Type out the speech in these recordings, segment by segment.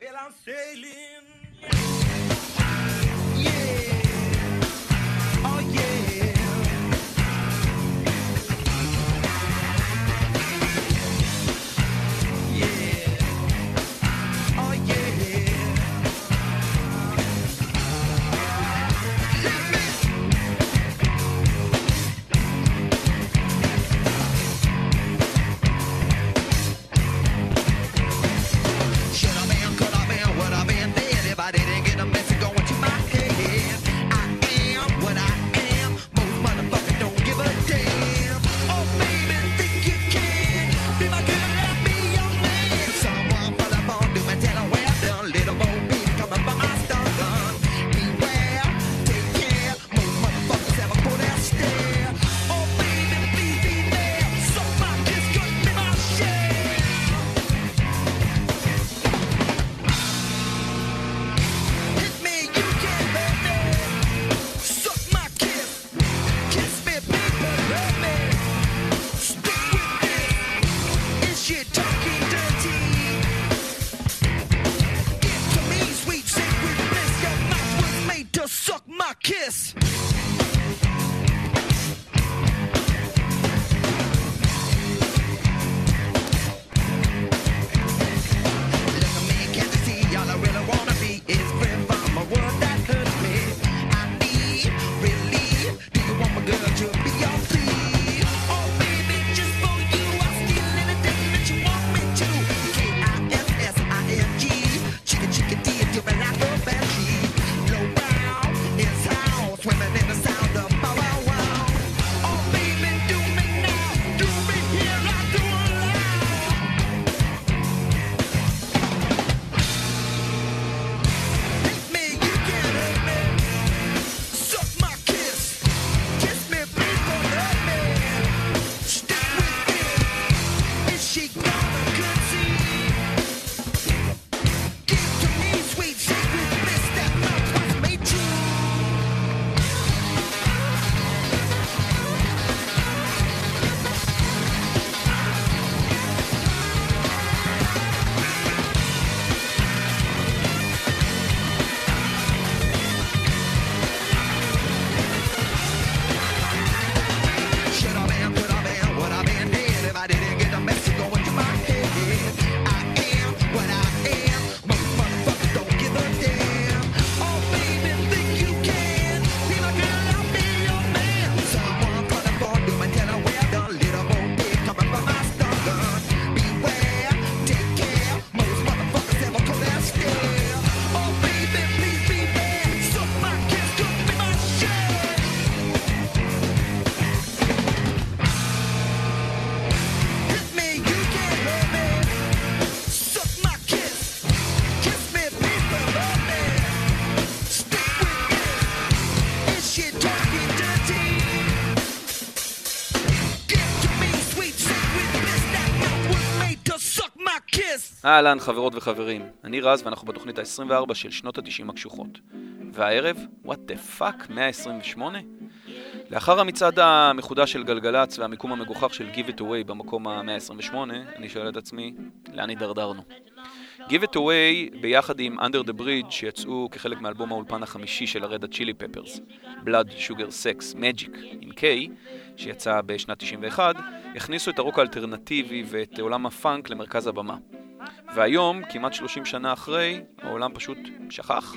Well, I'm sailing. אהלן חברות וחברים, אני רז ואנחנו בתוכנית ה-24 של שנות ה-90 הקשוחות. והערב, what the fuck, 128? לאחר המצעד המחודש של גלגלצ והמיקום המגוחך של Give It Away במקום ה-128, אני שואל את עצמי, לאן הידרדרנו? Give It Away ביחד עם Under the Bridge שיצאו כחלק מאלבום האולפן החמישי של הרד הצ'ילי פפרס, Blood, Sugar, Sex, Magic, עם K, שיצא בשנת 91, הכניסו את הרוק האלטרנטיבי ואת עולם הפאנק למרכז הבמה. והיום, כמעט 30 שנה אחרי, העולם פשוט שכח.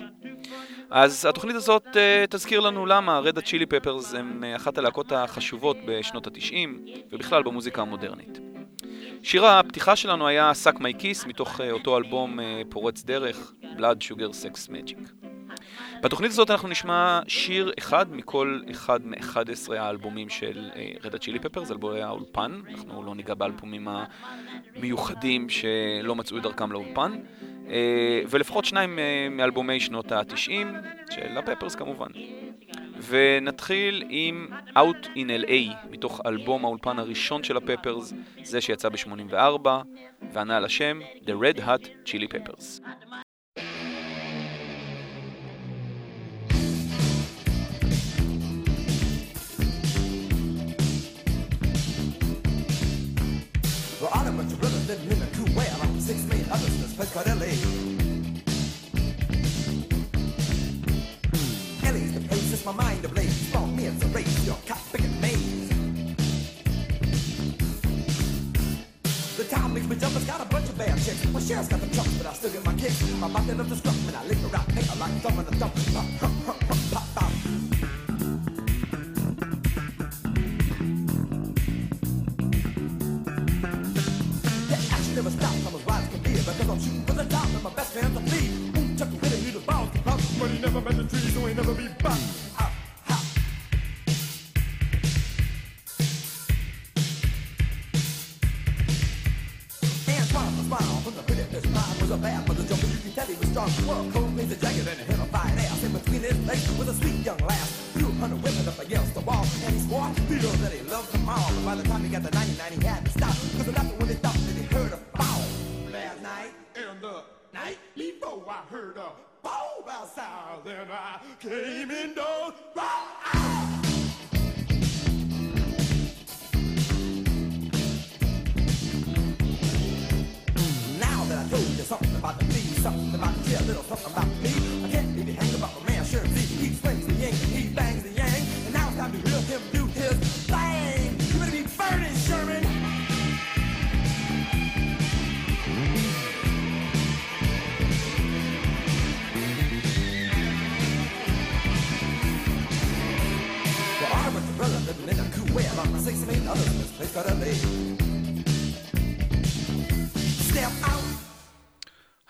אז התוכנית הזאת uh, תזכיר לנו למה רד הצ'ילי פפרס הם אה, אחת הלהקות החשובות בשנות ה-90 ובכלל במוזיקה המודרנית. שיר הפתיחה שלנו היה "Suck My Kiss" מתוך uh, אותו אלבום uh, פורץ דרך, Blood Sugar Sex Magic. בתוכנית הזאת אנחנו נשמע שיר אחד מכל אחד מ-11 האלבומים של רד הצ'ילי פפרס, אלבומי האולפן. אנחנו לא ניגע באלבומים המיוחדים שלא מצאו את דרכם לאולפן. אה, ולפחות שניים אה, מאלבומי שנות ה-90 של הפפרס כמובן. ונתחיל עם Out in LA, מתוך אלבום האולפן הראשון של הפפרס, זה שיצא ב-84, וענה על השם The Red Hot Chili Peppers. My share's got the trucks, but I still get my kicks. My bucket scrum, and I lick her out, paper like drum and a dump. Huh, huh, huh.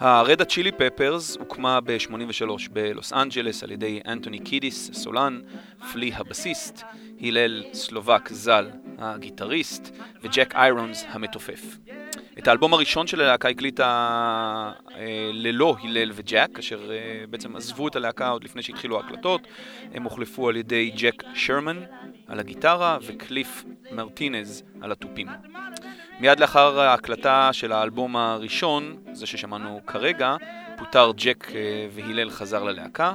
ה Red Hot Chili Peppers הוקמה ב-83 בלוס אנג'לס על ידי אנטוני קידיס, סולן, פלי הבסיסט, הלל סלובק ז"ל, הגיטריסט, וג'ק איירונס המתופף. את האלבום הראשון של הלהקה הקליטה אה, ללא הלל וג'ק, אשר אה, בעצם עזבו את הלהקה עוד לפני שהתחילו ההקלטות. הם הוחלפו על ידי ג'ק שרמן על הגיטרה וקליף מרטינז על התופים. מיד לאחר ההקלטה של האלבום הראשון, זה ששמענו כרגע, פוטר ג'ק אה, והלל חזר ללהקה,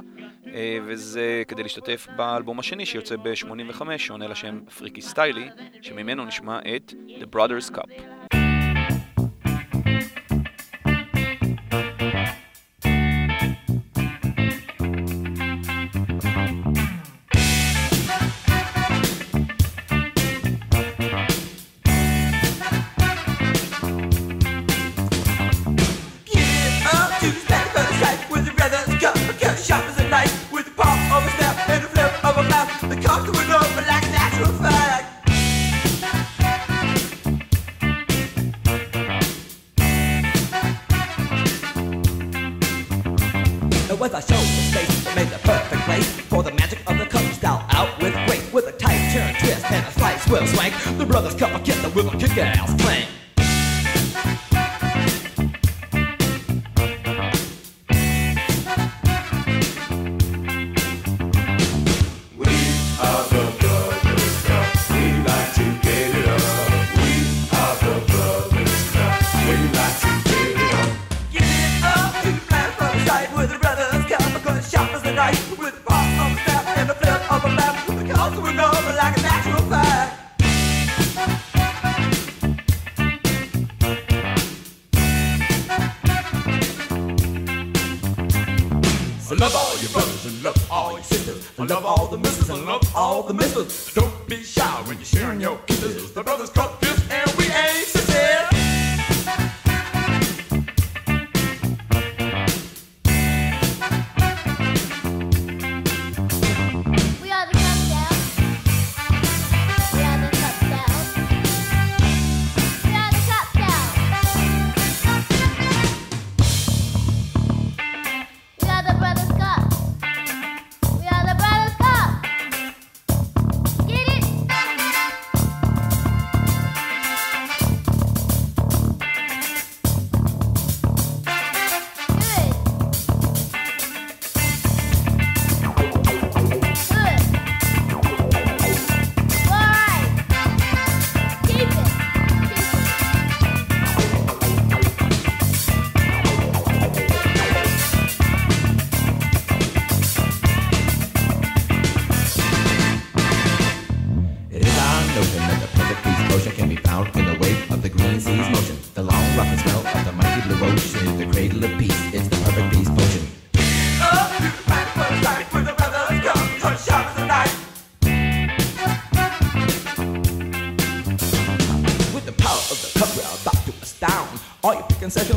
אה, וזה כדי להשתתף באלבום השני שיוצא ב-85, שעונה לשם פריקי סטיילי, שממנו נשמע את The Brothers Cup.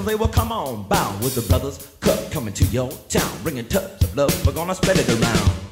They will come on bound. With the brothers cup coming to your town, bringing tubs of love, we're gonna spread it around.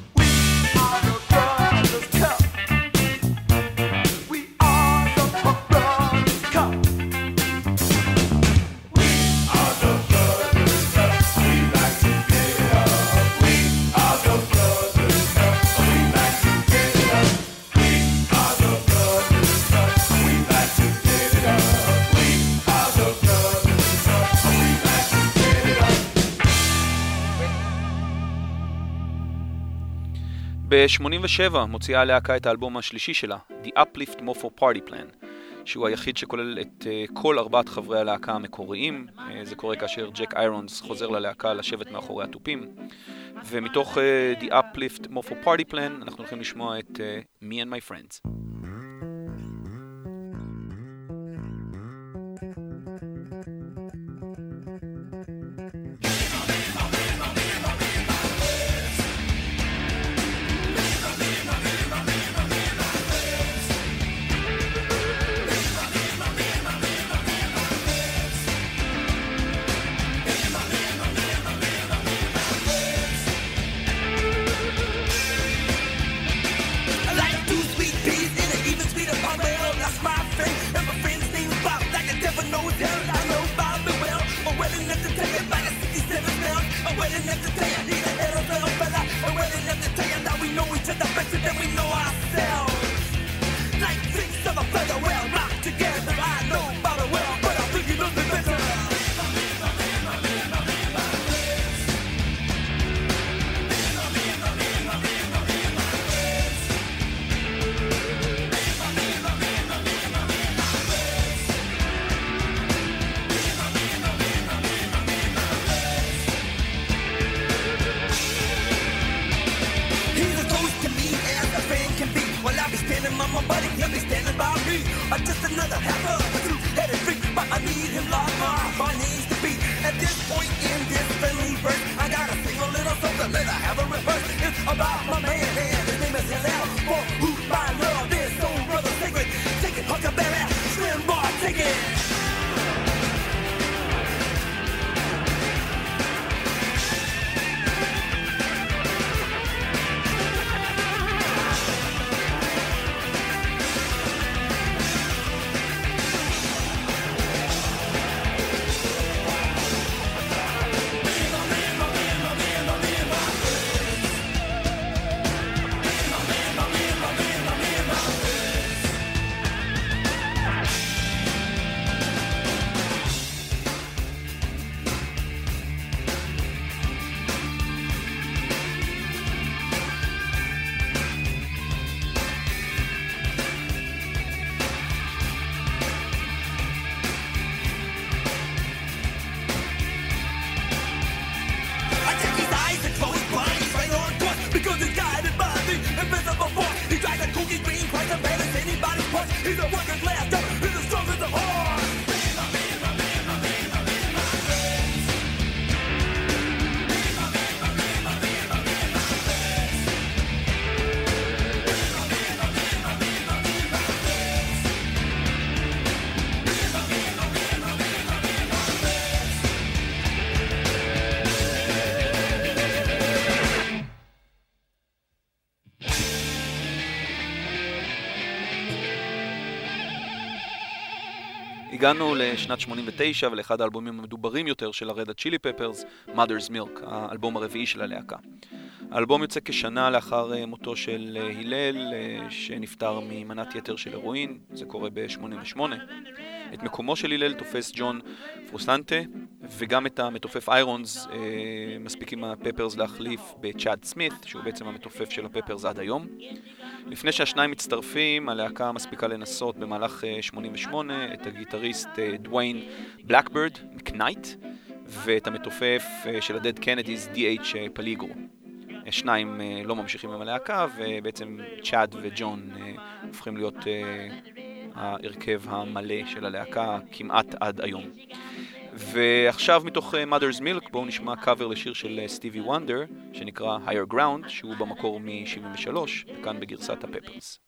ב-87 מוציאה הלהקה את האלבום השלישי שלה, The Uplift Mofo Party Plan, שהוא היחיד שכולל את uh, כל ארבעת חברי הלהקה המקוריים. Uh, זה קורה כאשר ג'ק איירונס חוזר ללהקה לשבת מאחורי התופים. ומתוך uh, The Uplift Mofo Party Plan אנחנו הולכים לשמוע את Me and My Friends. הגענו לשנת 89 ולאחד האלבומים המדוברים יותר של הרד הצ'ילי פפרס, Mother's Milk, האלבום הרביעי של הלהקה. האלבום יוצא כשנה לאחר אה, מותו של אה, הלל, אה, שנפטר ממנת יתר של הרואין, זה קורה ב-88. את מקומו של הלל תופס ג'ון פרוסנטה, וגם את המתופף איירונס אה, מספיקים הפפרס להחליף בצ'אד סמית, שהוא בעצם המתופף של הפפרס עד היום. לפני שהשניים מצטרפים, הלהקה מספיקה לנסות במהלך אה, 88 את הגיטריסט אה, דוויין Blackbyrd מקנייט, ואת המתופף אה, של ה Dead Kennedys D.H. פליגרו. שניים אה, לא ממשיכים עם הלהקה, ובעצם צ'אד וג'ון אה, הופכים להיות אה, ההרכב המלא של הלהקה כמעט עד היום. ועכשיו מתוך אה, Mother's Milk בואו נשמע קאבר לשיר של אה, סטיבי וונדר שנקרא Higher Ground שהוא במקור מ-73 וכאן בגרסת הפפרס.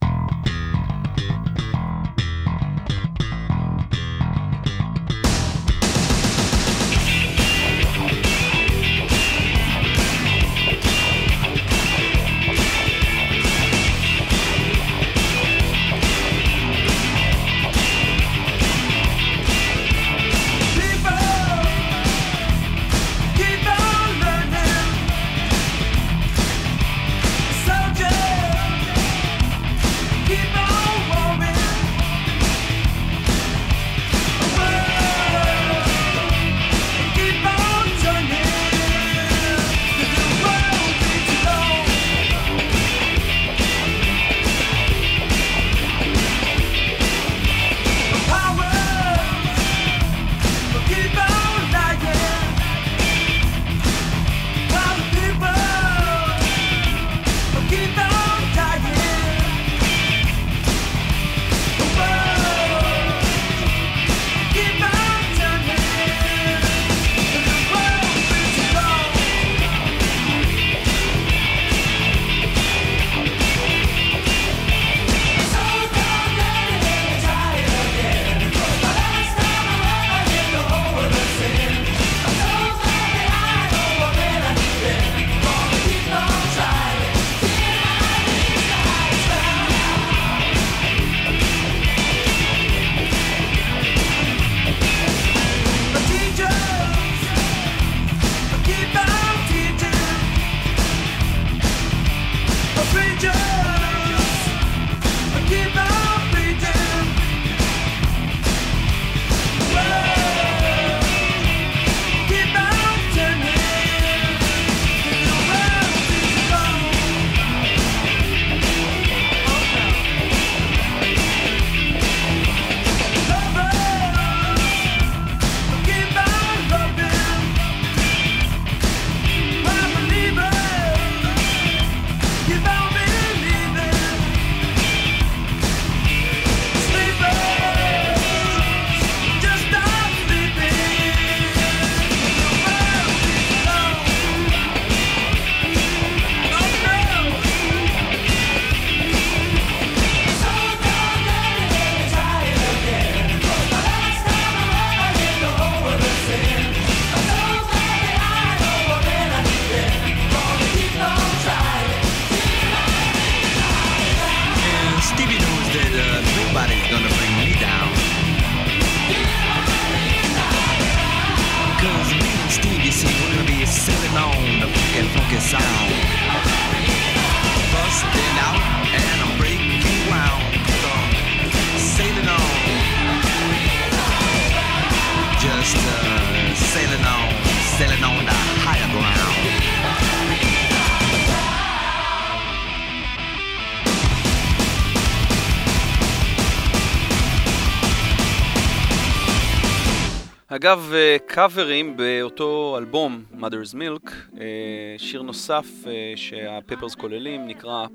אגב, אה, קאברים באותו אלבום, Mother's Milk, אה, שיר נוסף אה, שה Peppers כוללים נקרא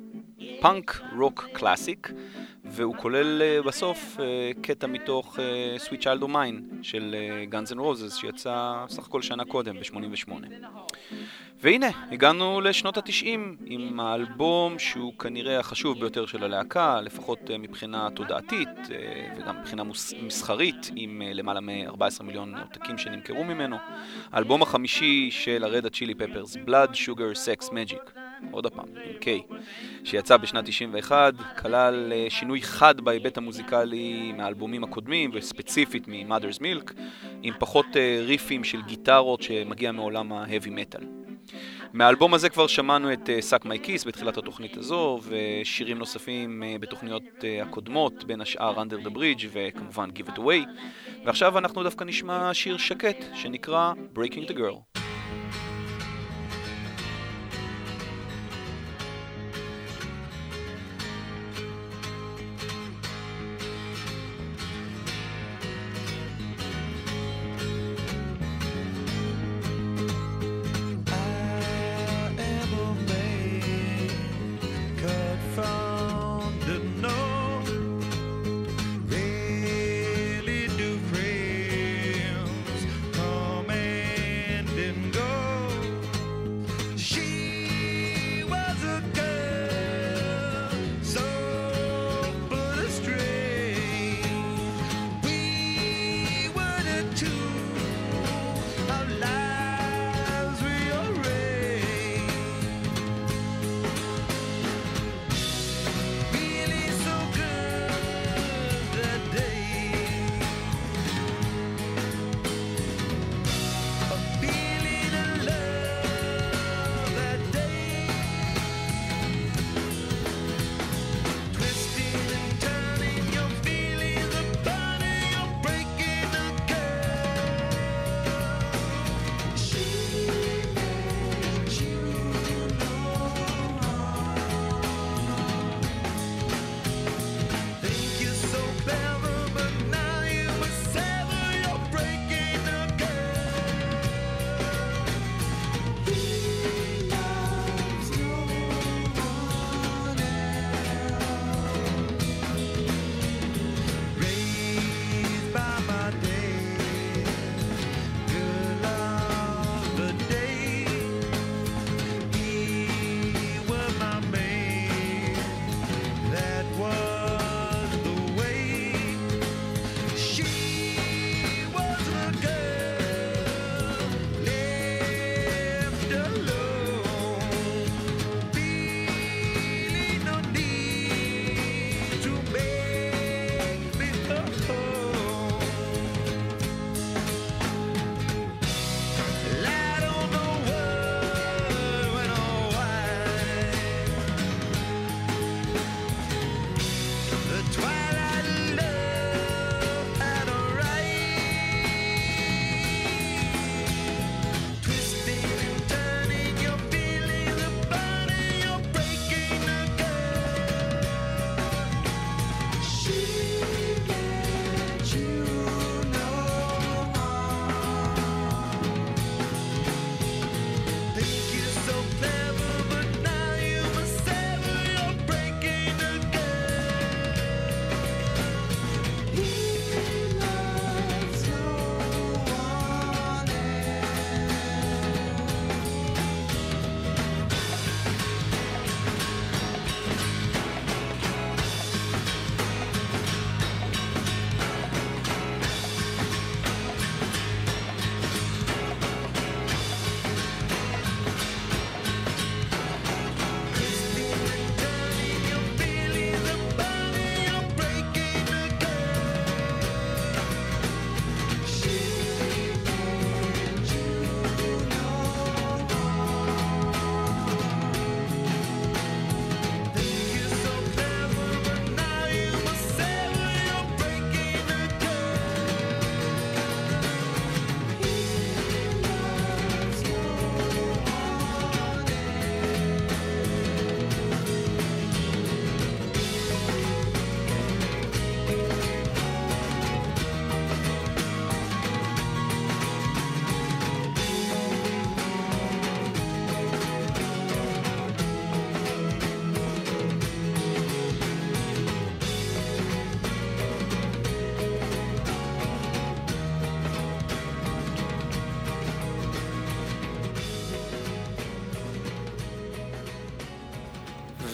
Punk Rock Classic, והוא כולל אה, בסוף אה, קטע מתוך אה, Sweet Child of Mine של אה, Guns N' Roses, שיצא סך הכל שנה קודם, ב-88. והנה, הגענו לשנות התשעים עם האלבום שהוא כנראה החשוב ביותר של הלהקה, לפחות אה, מבחינה תודעתית אה, וגם מבחינה מסחרית, עם אה, למעלה מ-14 מיליון עותקים שנמכרו ממנו. האלבום החמישי של הרדה צ'ילי פפרס, Blood, Sugar, Sex, Magic, עוד הפעם, עם K, שיצא בשנת 91, כלל שינוי חד בהיבט המוזיקלי מהאלבומים הקודמים, וספציפית מ-Mother's Milk, עם פחות ריפים של גיטרות שמגיע מעולם ההאבי מטאל. מהאלבום הזה כבר שמענו את סאק מי כיס בתחילת התוכנית הזו, ושירים נוספים אה, בתוכניות אה, הקודמות, בין השאר Under the Bridge וכמובן Give It Away. ועכשיו אנחנו דווקא נשמע שיר שקט שנקרא Breaking the Girl.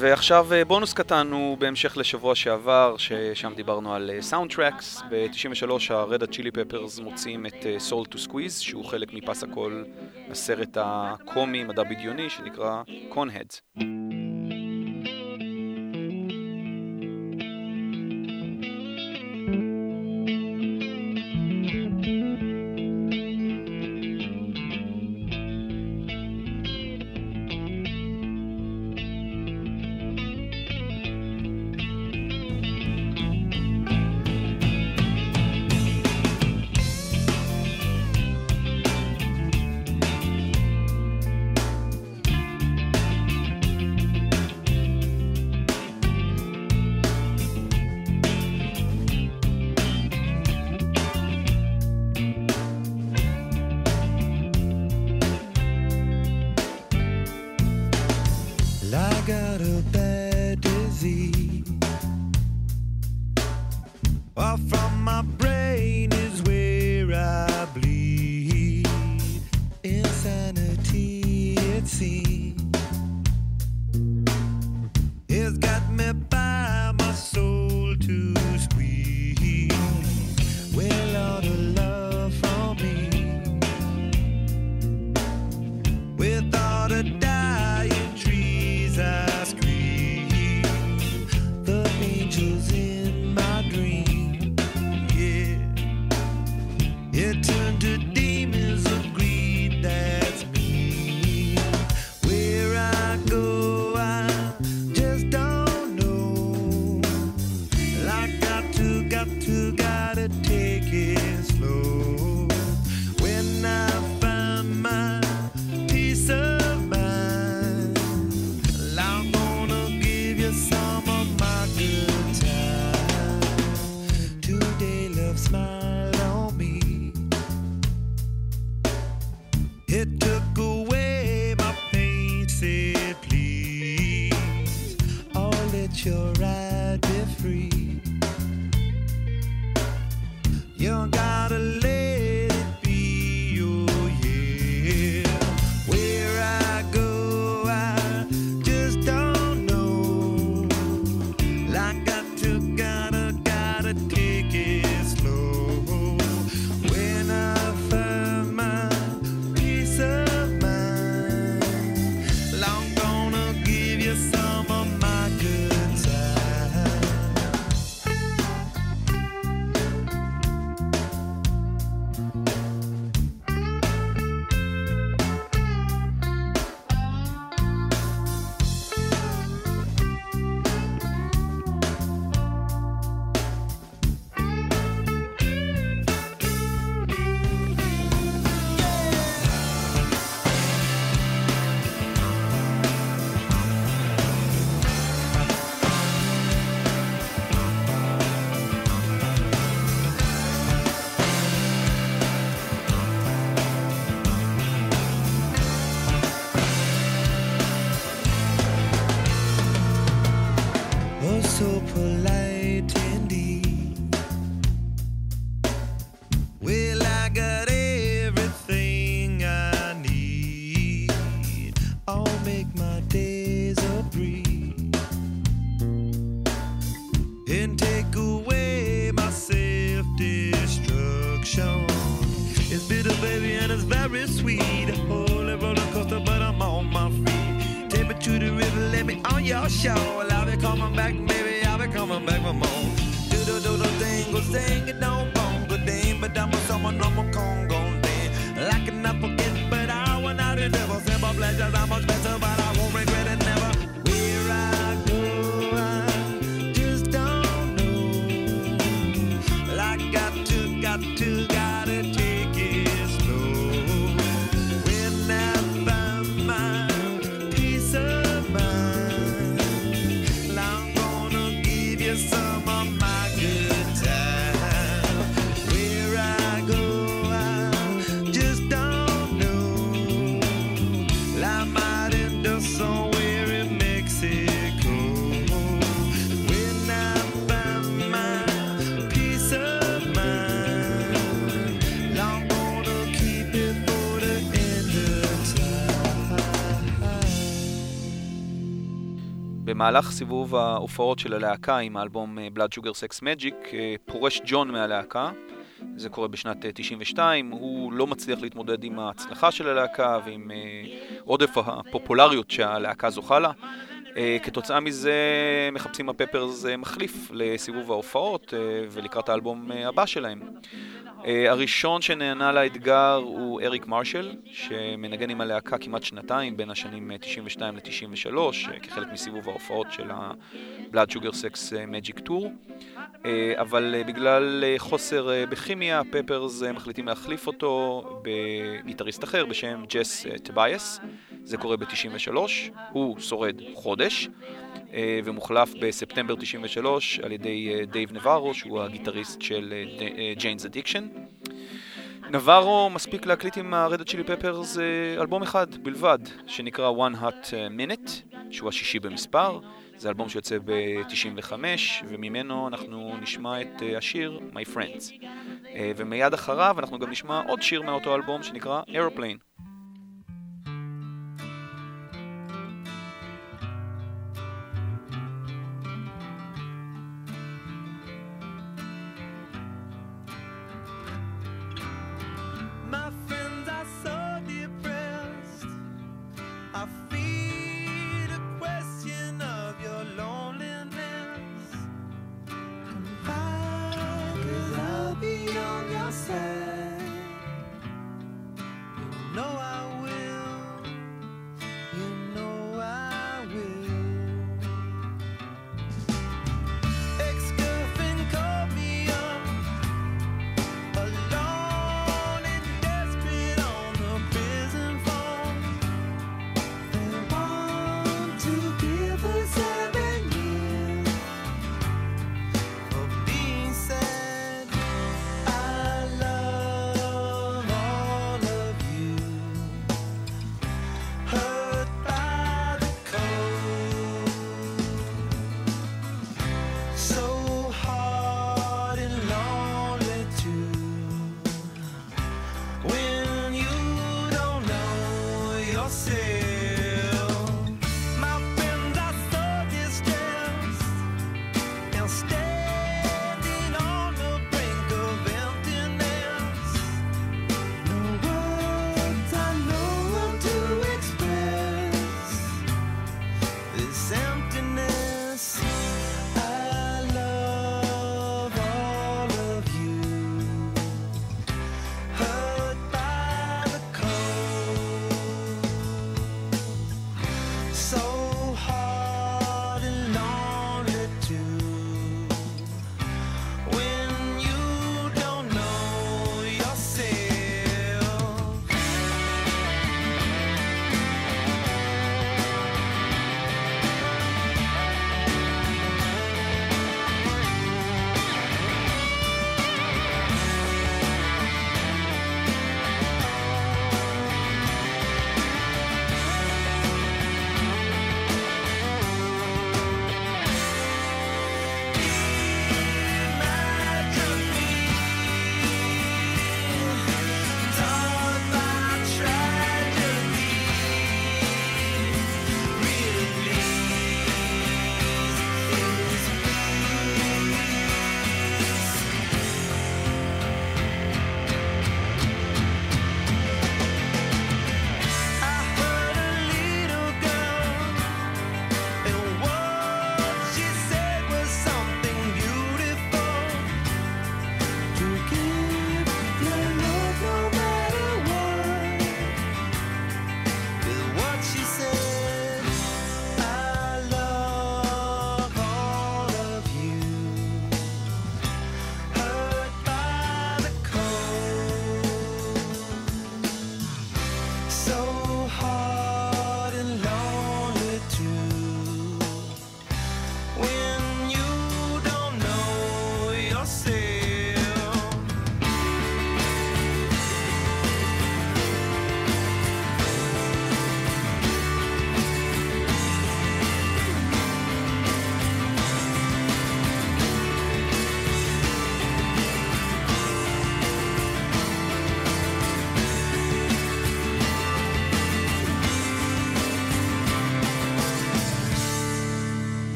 ועכשיו אה, בונוס קטן הוא בהמשך לשבוע שעבר, ששם דיברנו על אה, soundtracks. ב-93 ה Red Hot Chili Peppers מוציאים את Soul to Squeeze, שהוא חלק מפסקול הסרט הקומי, מדע בדיוני, שנקרא Coneheads. במהלך סיבוב ההופעות של הלהקה עם האלבום אה, Sugar Sex Magic, אה, פורש ג'ון מהלהקה. זה קורה בשנת אה, 92, הוא לא מצליח להתמודד עם ההצלחה של הלהקה ועם אה, עודף הפופולריות שהלהקה זוכה לה. אה, כתוצאה מזה מחפשים הפפרס אה, מחליף לסיבוב ההופעות אה, ולקראת האלבום אה, הבא שלהם. אה, הראשון שנענה לאתגר הוא אריק מרשל, שמנגן עם הלהקה כמעט שנתיים, בין השנים אה, 92 ל-93, אה, כחלק מסיבוב ההופעות של ה-Blood Sugar Sex אה, Magic Tour. אה, אבל אה, בגלל אה, חוסר אה, בכימיה, Peppers אה, מחליטים להחליף אותו בגיטריסט אחר בשם ג'סי אה, טוביאס. זה קורה ב-93, הוא שורד חודש, אה, ומוחלף בספטמבר 93 על ידי אה, דייב נבארו, שהוא הגיטריסט של Jane's Addiction. נבארו מספיק להקליט עם Chili Peppers אה, אלבום אחד בלבד, שנקרא One Hot Minute, שהוא השישי במספר. זה אלבום שיוצא ב-95, וממנו אנחנו נשמע את אה, השיר My Friends. אה, ומיד אחריו אנחנו גם נשמע עוד שיר מאותו אלבום שנקרא Aeroplane.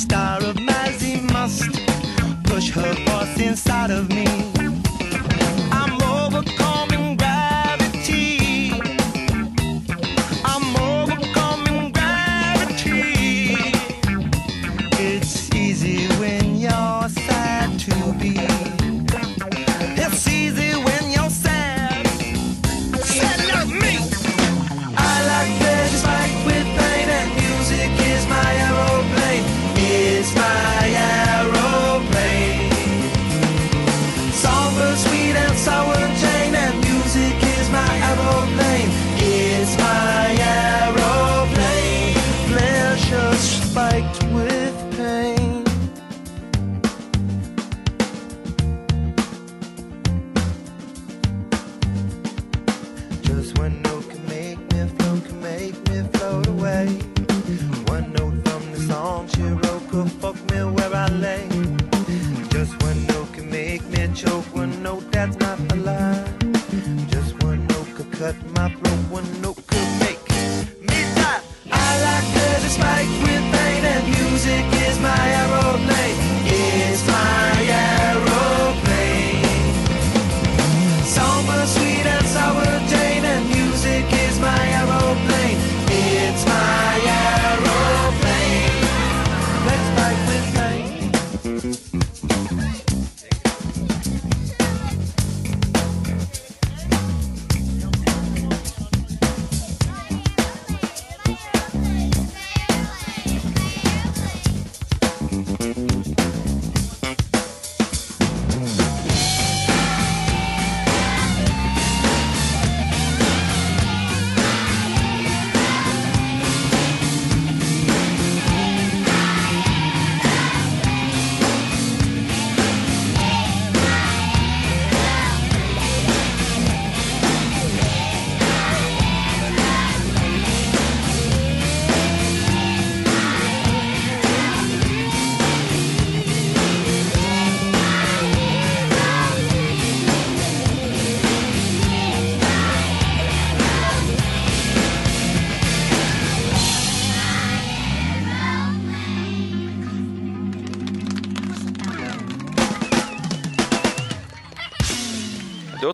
stop.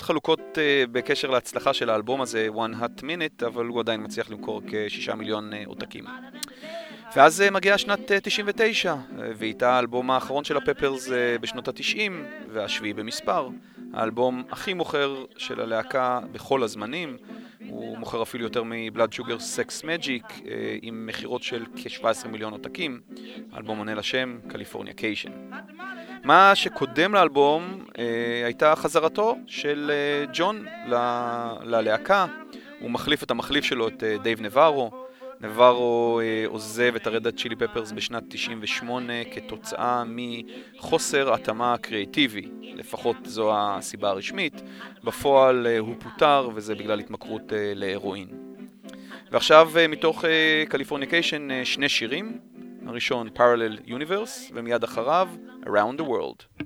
חלוקות uh, בקשר להצלחה של האלבום הזה, One Hot Minute, אבל הוא עדיין מצליח למכור כשישה מיליון uh, עותקים. ואז uh, מגיעה שנת uh, 99, uh, ואיתה האלבום האחרון של הפפרס uh, בשנות ה-90, והשביעי במספר. האלבום הכי מוכר של הלהקה בכל הזמנים. הוא מוכר אפילו יותר מבלאד שוגר סקס מג'יק, אה, עם מכירות של כ-17 מיליון עותקים. אלבום עונה לשם קליפורניה קיישן. מה שקודם לאלבום אה, הייתה חזרתו של אה, ג'ון ללהקה. הוא מחליף את המחליף שלו, את אה, דייב נבארו. נבארו אה, עוזב את ה Red Hot Chili Peppers בשנת 98 כתוצאה מחוסר התאמה קריאייטיבית, לפחות זו הסיבה הרשמית. בפועל אה, הוא פוטר וזה בגלל התמכרות אה, להירואין. ועכשיו מתוך Californication שני שירים, הראשון Parallel Universe ומיד אחריו Around the World.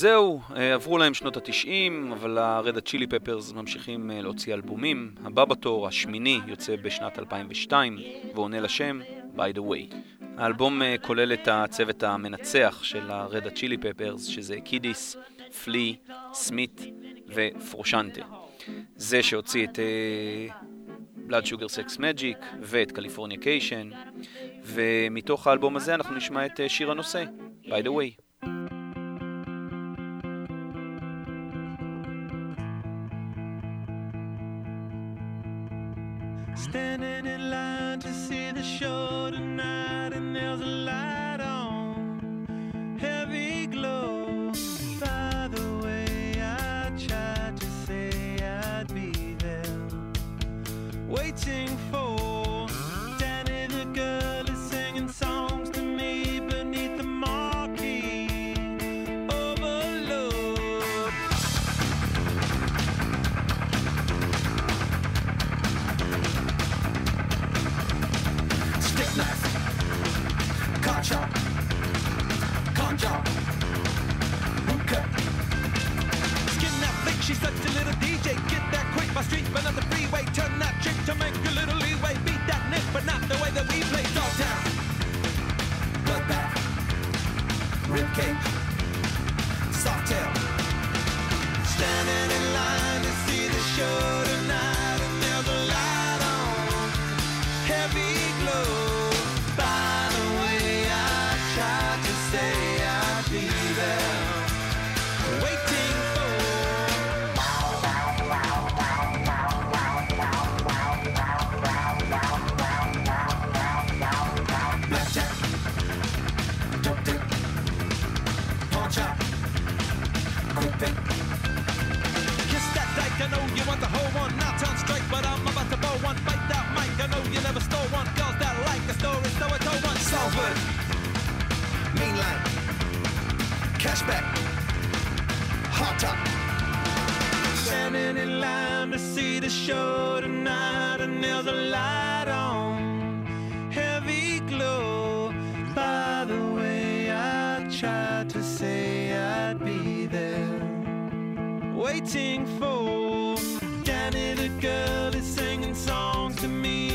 זהו, אה, עברו להם שנות התשעים, אבל ה Red Hot Chili Peppers ממשיכים אה, להוציא אלבומים. הבא בתור, השמיני, יוצא בשנת 2002, ועונה לשם By the Way. האלבום אה, כולל את הצוות המנצח של ה Red Hot Chili Peppers, שזה קידיס, פלי, סמית ופרושיאנטה. זה שהוציא את Blood Sugar Sex Magik ואת Californication, ומתוך האלבום הזה אנחנו נשמע את שיר הנושא, By the Way. my street, but not the freeway. Turn that trick to make a little leeway. Beat that nick, but not the way that we play. Dog town, bloodbath, ribcage, soft tail. Standing in line to see the show. straight, but I'm about to blow one. Bite that mic, I know you never stole one. Girls that like the story, so I told one. Salford, mainline, cashback, hot top. Standing in line to see the show tonight, and there's a light on, heavy glow. By the way, I tried to say I'd be there, waiting for. Danny the girl is singing songs to me.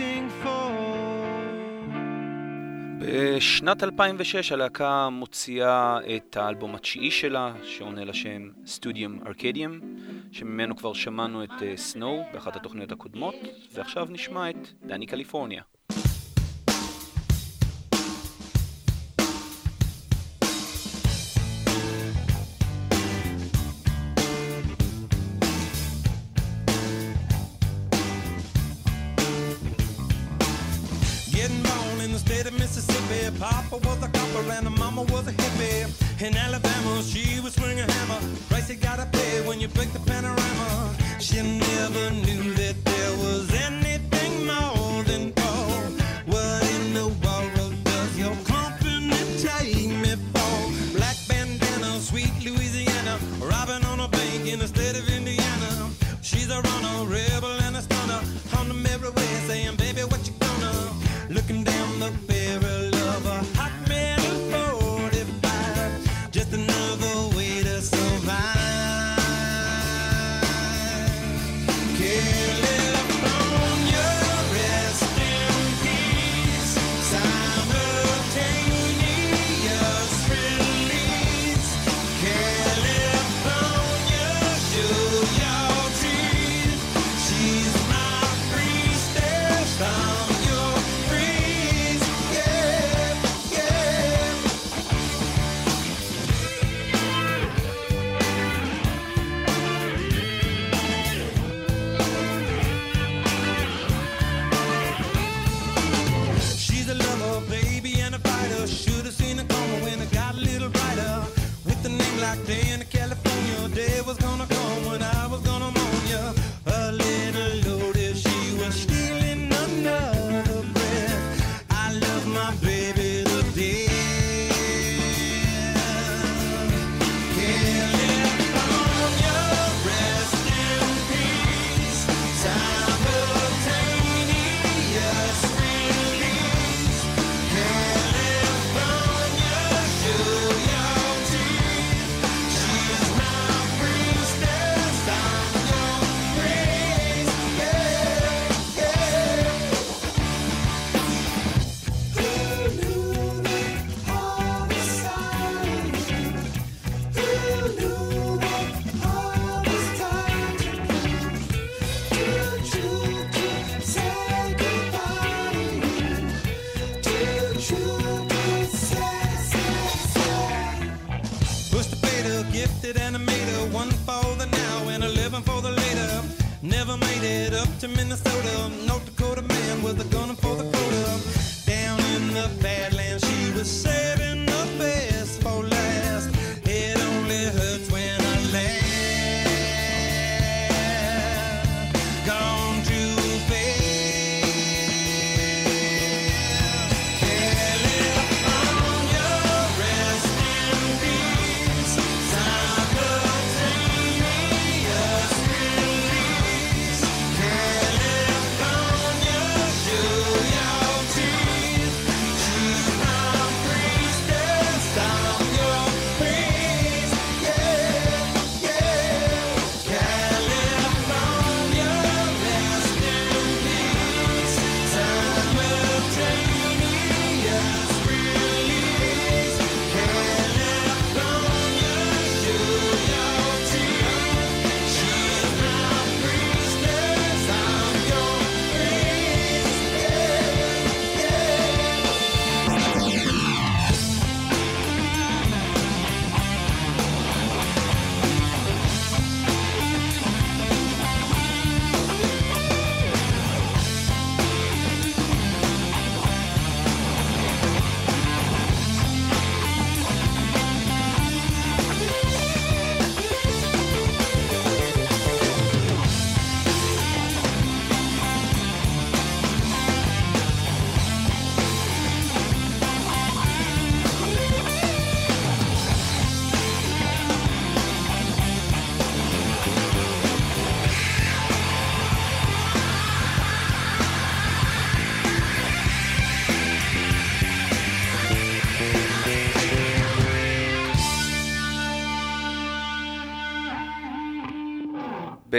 waiting for. בשנת 2006 הלהקה מוציאה את האלבום התשיעי שלה, שעונה לשם סטודיום ארקדיום, שממנו כבר שמענו את אה, סנואו באחת התוכניות הקודמות, ועכשיו נשמע את דני קליפורניה. what the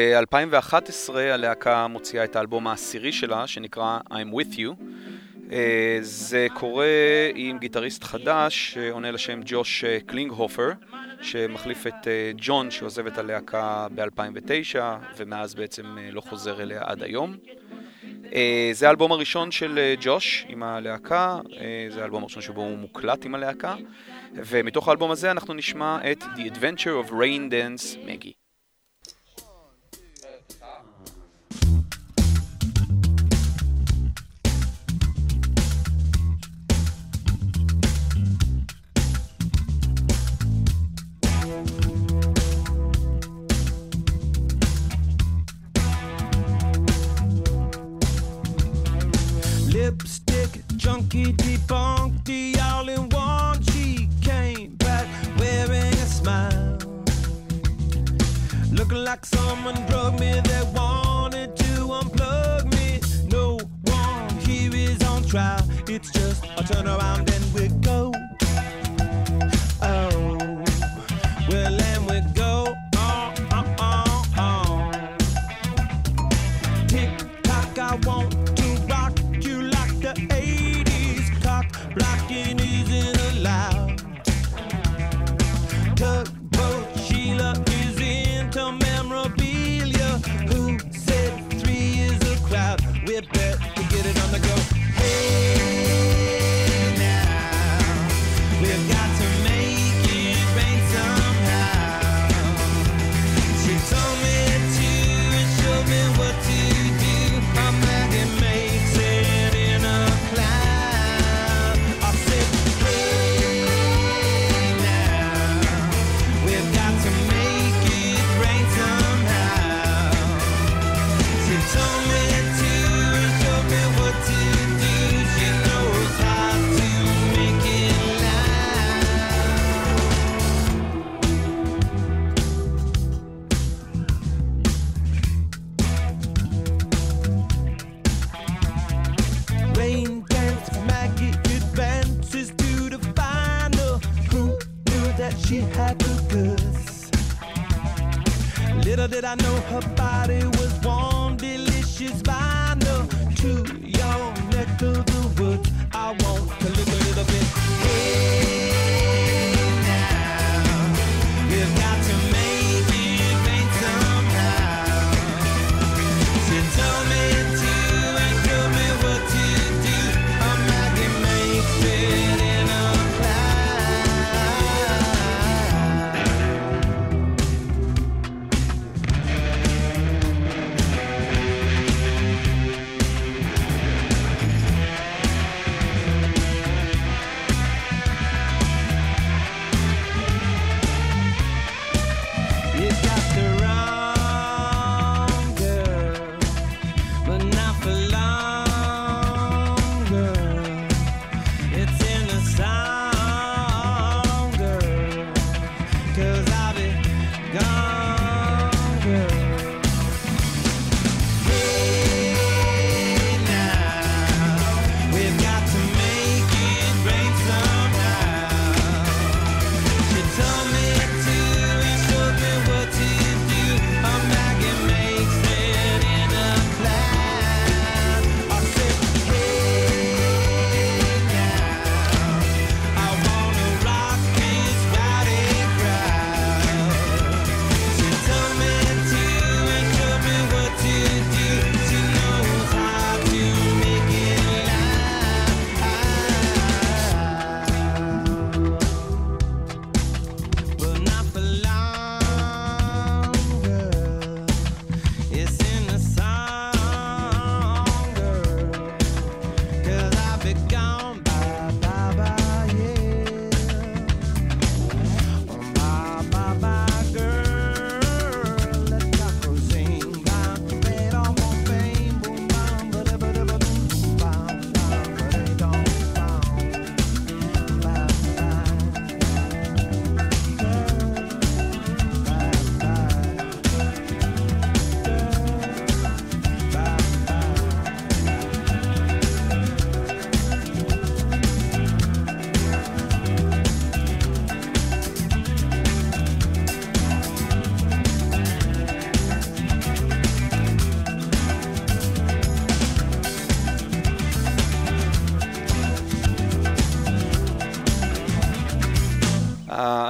ב-2011 הלהקה מוציאה את האלבום העשירי שלה, שנקרא I'm With You. אה, זה קורה עם גיטריסט חדש שעונה לשם ג'וש אה, קלינגהופר, שמחליף את אה, ג'ון שעוזב את הלהקה ב-2009, ומאז בעצם לא חוזר אליה עד היום. זה האלבום הראשון של ג'וש עם הלהקה, זה האלבום הראשון שבו הוא מוקלט עם הלהקה, ומתוך האלבום הזה אנחנו נשמע את The Adventure of Rain Dance מגי. Junkie, debunked, all in one. She came back wearing a smile. Looking like someone drugged me that wanted to unplug me. No one here is on trial. It's just a turn around and we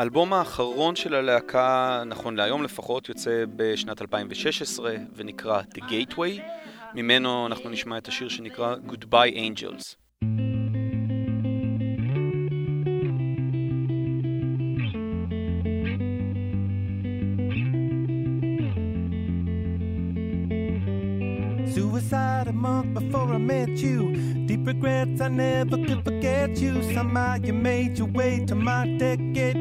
האלבום האחרון של הלהקה, נכון להיום לפחות, יוצא בשנת 2016 ונקרא The Gateway. ממנו אנחנו נשמע את השיר שנקרא Goodbye Angels. Suicide a month before I met you. Deep regrets I never could forget you. Somehow you made your way to my decade.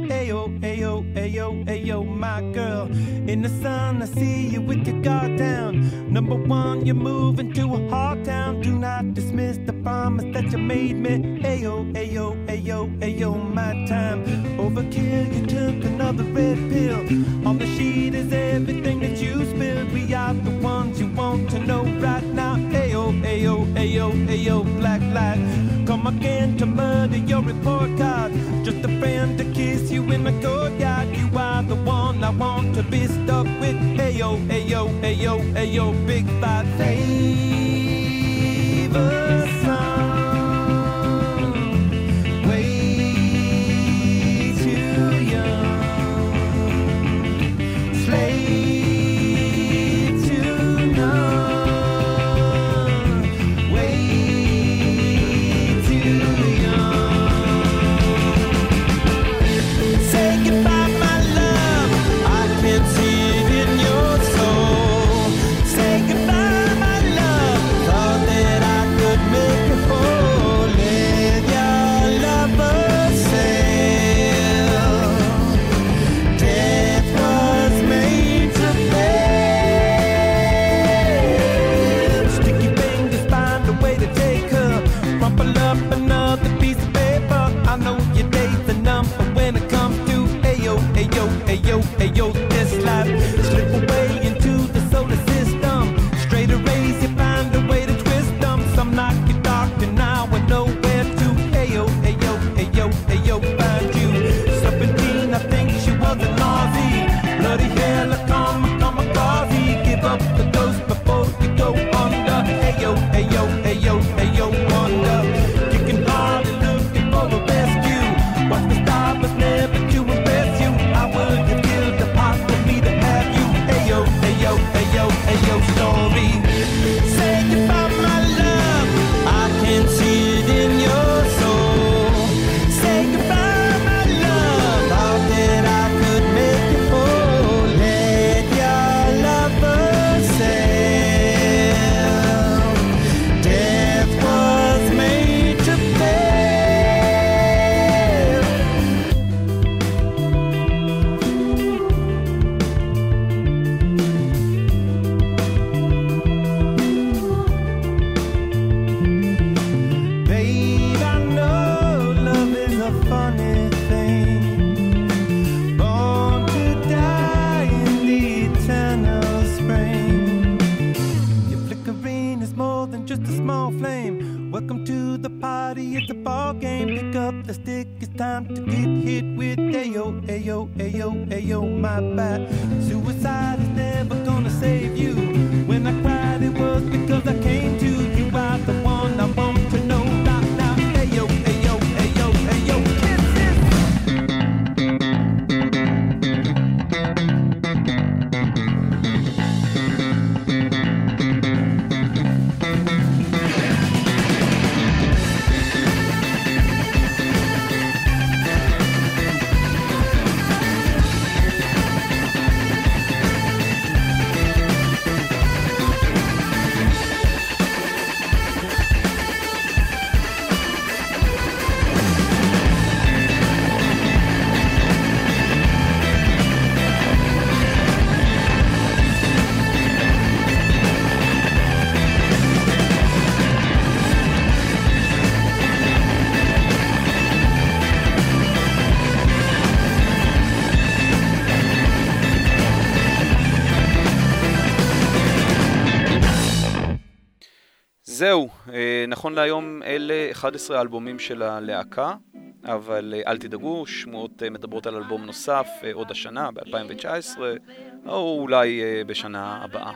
In the sun, I see you with your guard down. Number one, you're moving to a hard town. Do not dismiss the promise that you made me. Ayo, ayo, ayo, ayo, my time. Overkill, you took another red pill. On the sheet is everything that you spilled. We are the ones you want to know right now. Ayo, ayo, ayo, ayo, black light. Come again to murder your report card. Just a friend to kiss you in my courtyard. You are the one be stuck with. Hey yo, hey yo, hey yo, hey yo, big five face. 11 אלבומים של הלהקה, אבל אה, אל תדאגו, שמועות אה, מדברות על אלבום נוסף אה, עוד השנה, ב-2019, או אולי בשנה הבאה.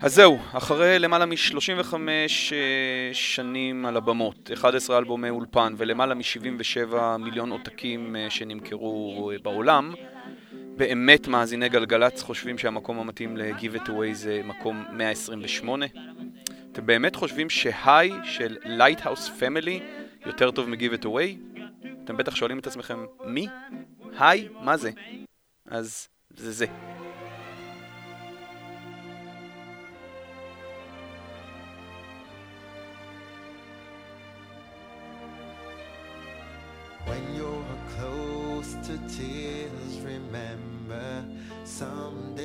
אז זהו, אחרי למעלה מ-35 שנים על הבמות, 11 אלבומי אולפן ולמעלה מ-77 מיליון עותקים שנמכרו בעולם, באמת מאזיני גלגלצ חושבים שהמקום המתאים ל-Give It Away זה מקום 128. אתם באמת חושבים שהיי של Lighthouse Family יותר טוב מ-Give It Away? אתם בטח שואלים את עצמכם, מי? היי? מה זה? אז זה זה. When you're close to tears, remember someday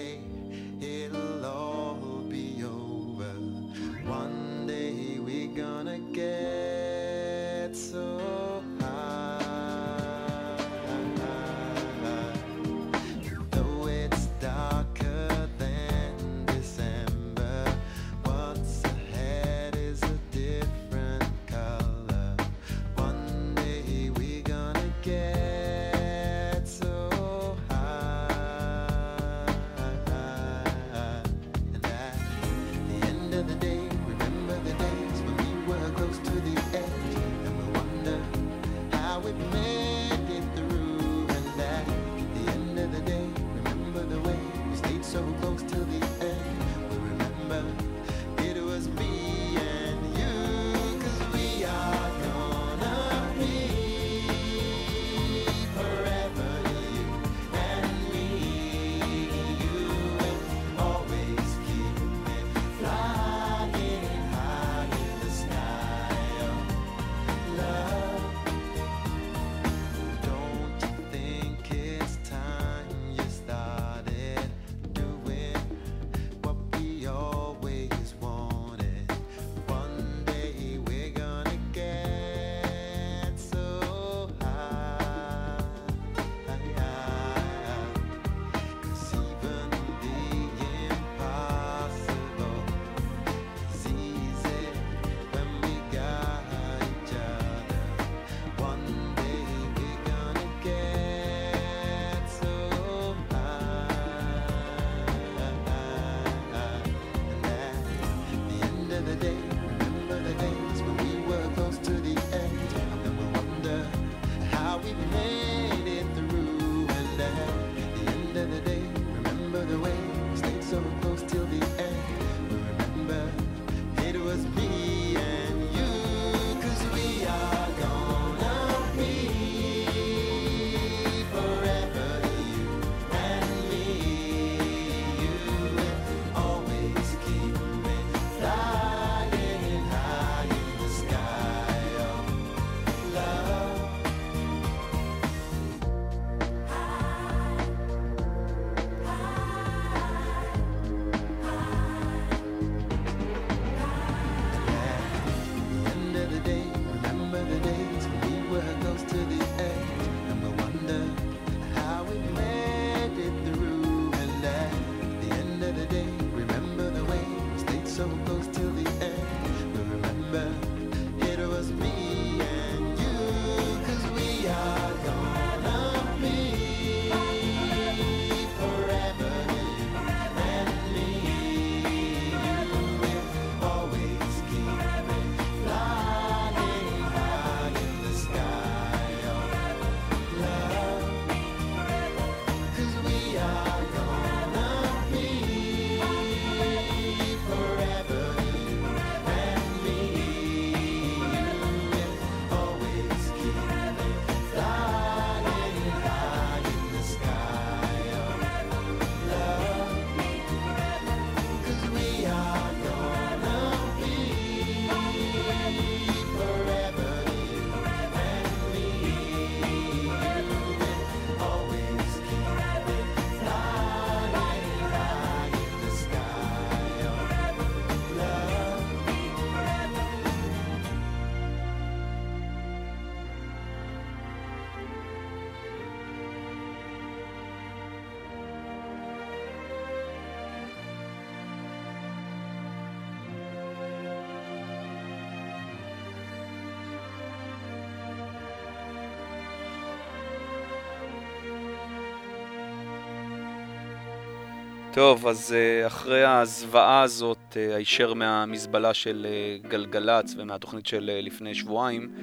טוב, אז אה, אחרי הזוועה הזאת, אה, הישר מהמזבלה של אה, גלגלצ ומהתוכנית של לפני שבועיים,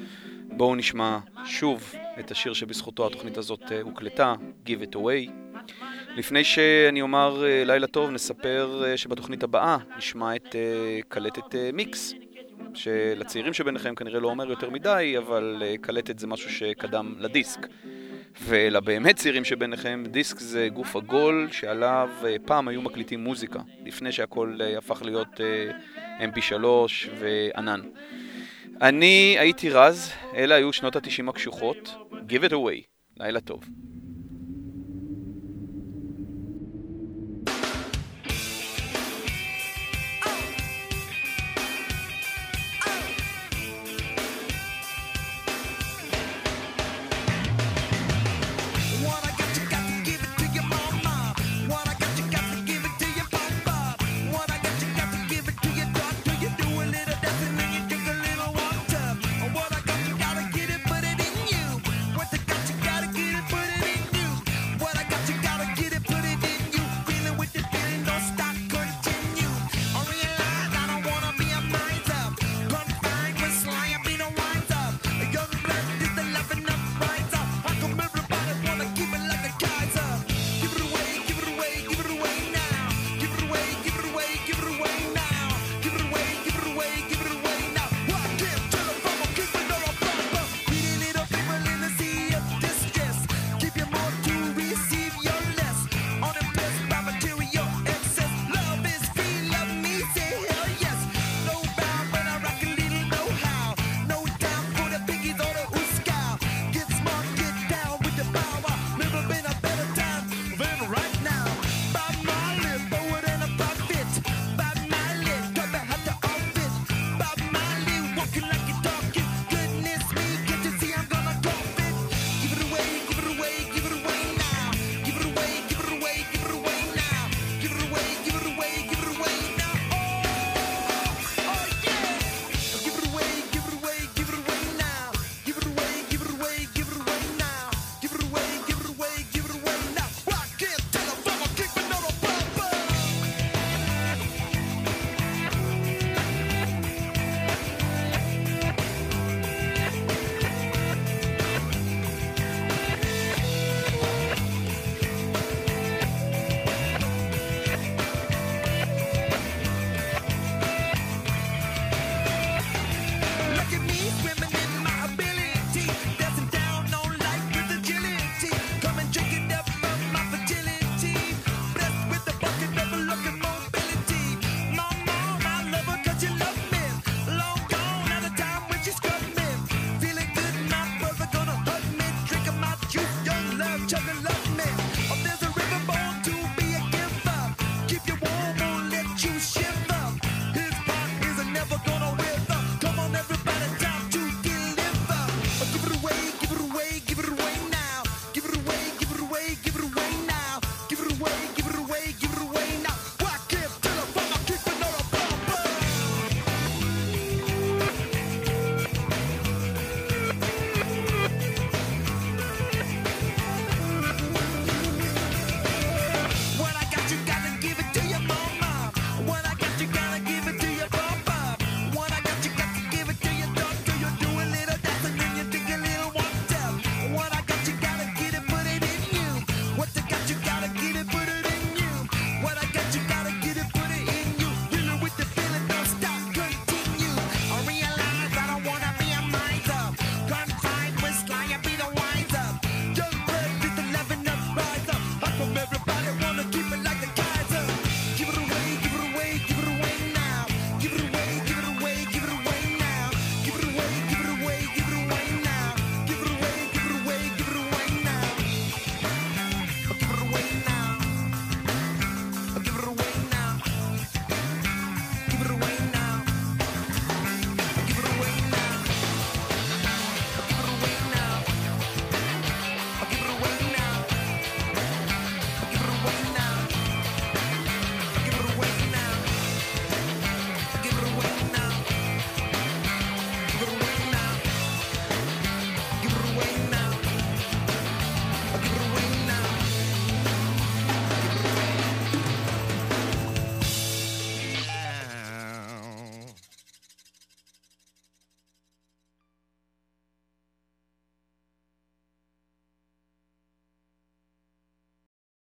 בואו נשמע שוב את השיר שבזכותו התוכנית הזאת הוקלטה, Give It Away. לפני שאני אומר לילה טוב, נספר שבתוכנית הבאה נשמע את קלטת מיקס, שלצעירים שביניכם כנראה לא אומר יותר מדי, אבל קלטת זה משהו שקדם לדיסק. ולבאמת צעירים שביניכם, דיסק זה גוף עגול שעליו אה, פעם היו מקליטים מוזיקה, לפני שהכל אה, הפך להיות אה, mp3 וענן. אני הייתי רז, אלה היו שנות ה-90 הקשוחות, Give it away, לילה טוב.